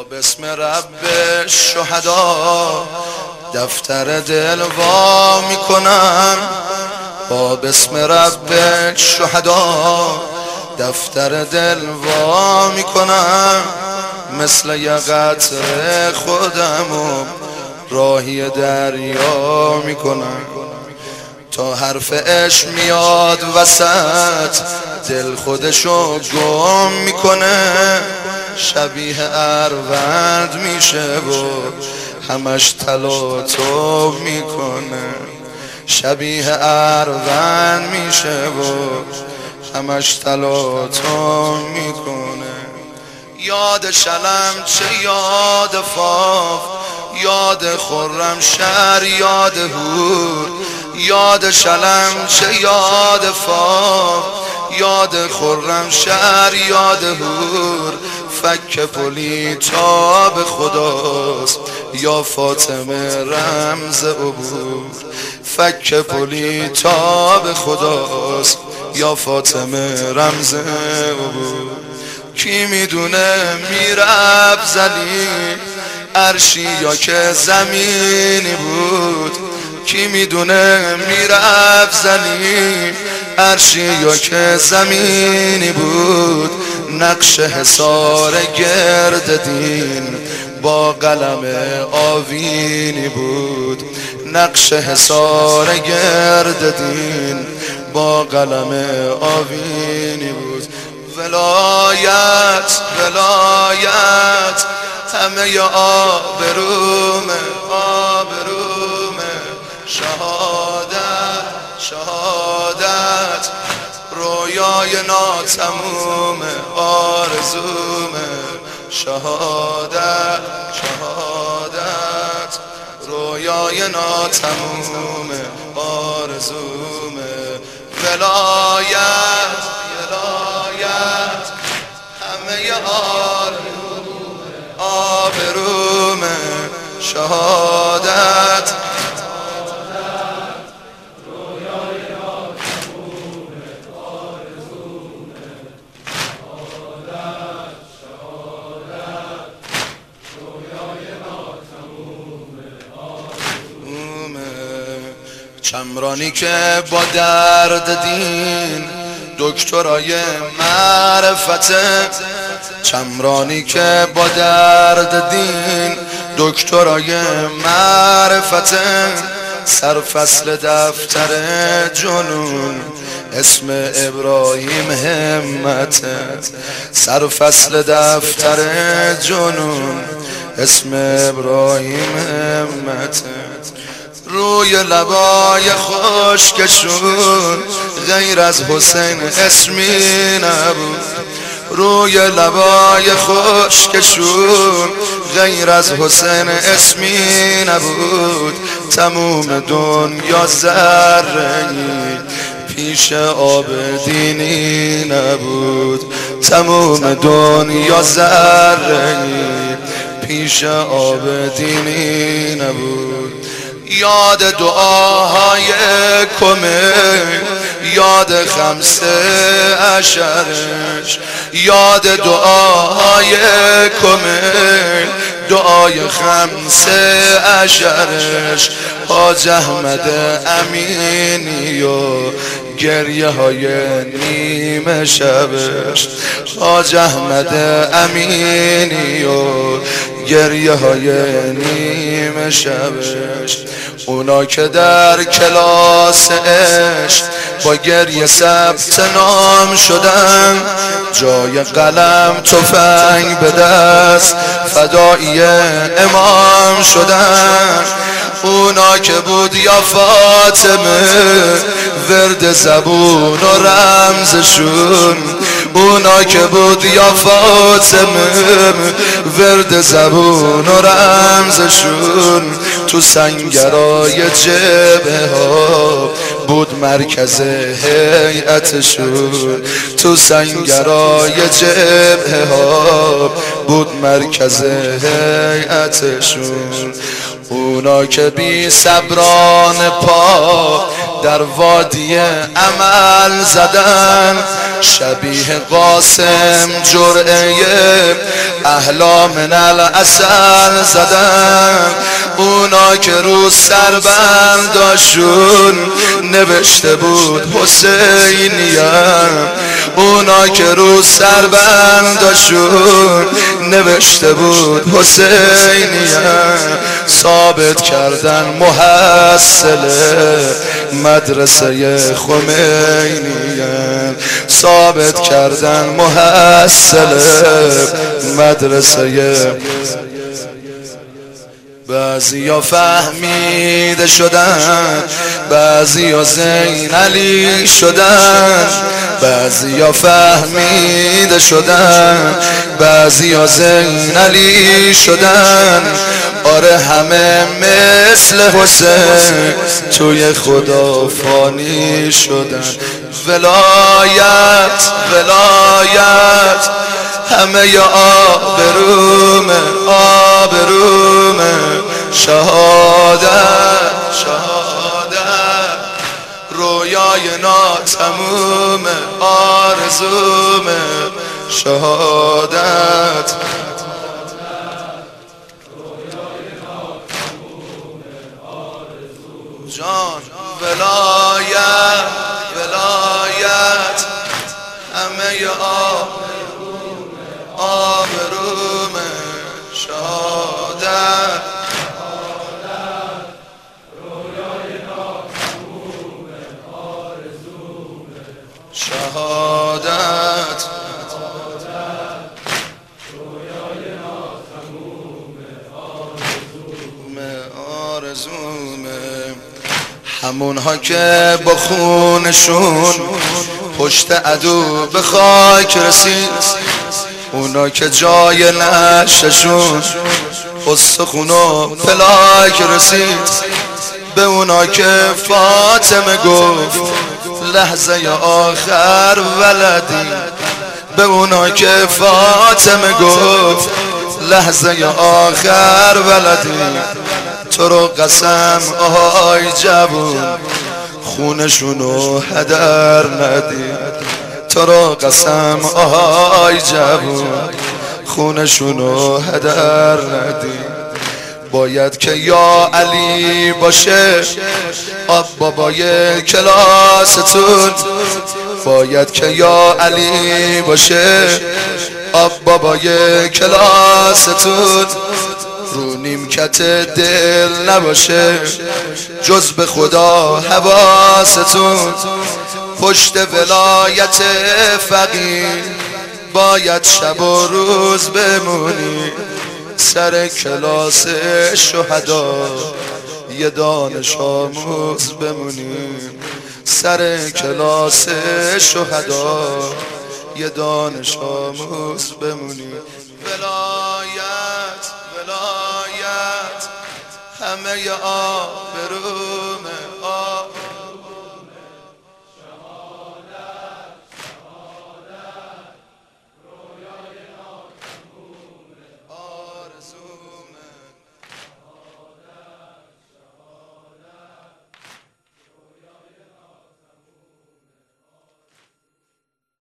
با بسم رب شهدا دفتر دل وا می‌کنم. با بسم رب شهدا دفتر دل وا می‌کنم. مثل یه قطر خودمو راهی دریا می‌کنم. تا حرف عشق میاد وسط دل خودشو گم می‌کنه. شبیه اروند میشه و همش تلا تو می‌کنه. شبیه اروند میشه و همش تلا تو می‌کنه. یاد شلم چه یاد فاف یاد خورم شهر یاد هور یاد شلم چه یاد فاف یاد خورم شهر یاد هور فک پلی به خداست. یا فاطمه رمز عبور. فک پلی به خداست. یا فاطمه رمز عبور. کی می‌دونه میرب زلی عرشی یا که زمینی بود. کی می‌دونه میرب زلی عرشی یا که زمینی بود. نقش حسار گرد دین با قلم آوینی بود. نقش حسار گرد دین با قلم آوینی بود. ولایت ولایت همه آبرومه آبرومه شهادت شهادت. رویای ناتموم آرزومه شهادت شهادت. رویای ناتموم آرزومه ولایت ولایت. همه آبرومه شهادت. چمرانی که با درد دین دکترای معرفت چمرانی که با درد دین دکترای معرفت سرفصل دفتر جنون اسم ابراهیم همت سرفصل دفتر جنون اسم ابراهیم همت روی لبای خشکشون غیر از حسین اسمی نبود. روی لبای خشکشون غیر از حسین اسمی نبود. تموم دنیا ذره پیش آب دینی نبود. تموم دنیا ذره پیش آب دینی نبود. یاد دعاهای کمه یاد خمسه اشرش یاد دعاهای کمه دعای خمسه اشرش حاج احمد امینی و گریه های نیمه شبش حاج احمد امینی و گریه های نیمه شبش اونا که در کلاس عشق با گریه ثبت نام شدن. جای قلم تفنگ به دست فدایی امام شدن. اونا که بود یا فاطمه ورد زبون و رمزشون. اونا که بود یا فاطمه ورد زبون و رمزشون. تو سنگرای جبه ها بود مرکز هیئتشون. تو سنگرای جبه ها بود مرکز هیئتشون. اونا که بی صبران پا در وادی عمل زدن. شبیه قاسم جرعه اهلا من الاصل زدن. اونا که رو سربنداشون نوشته بود حسینیم اونا که رو سربنداشون نوشته بود حسینیم ثابت کردن محصله مدرسه خمینیم ثابت کردن محصله مدرسه بعضی فهمیده شدن بعضی ها زین علی شدن بعضی فهمیده شدن بعضی ها زین علی شدن. آره همه مثل حسین توی خدا فانی شدن. ولایت ولایت همه یا آبرومه آبرومه شهادت شهادت. رویای ناتمومه آرزومه شهادت. آرزومه همون ها که با خونشون پشت عدو به خاک رسید اونا که جای نششون استخون و فلاک رسید. به اونا که فاطمه گفت لحظه آخر ولدی. به اونا که فاطمه گفت لحظه آخر ولدی. تو رو قسم آهای جبون خونشونو هدر ندید تو را قسم آهای جوون خونشونو هدر ندی. باید که یا علی باشه آب بابای کلاستون. باید که یا علی باشه آب بابای کلاستون. رو نیمکت دل نباشه. جز به خدا حواستون. پشت ولایت فقیر. باید شب و روز بمونی. سر کلاس شهدا. یه دانش آموز بمونیم سر کلاس شهدا. یه دانش آموز بمونیم همه آبرو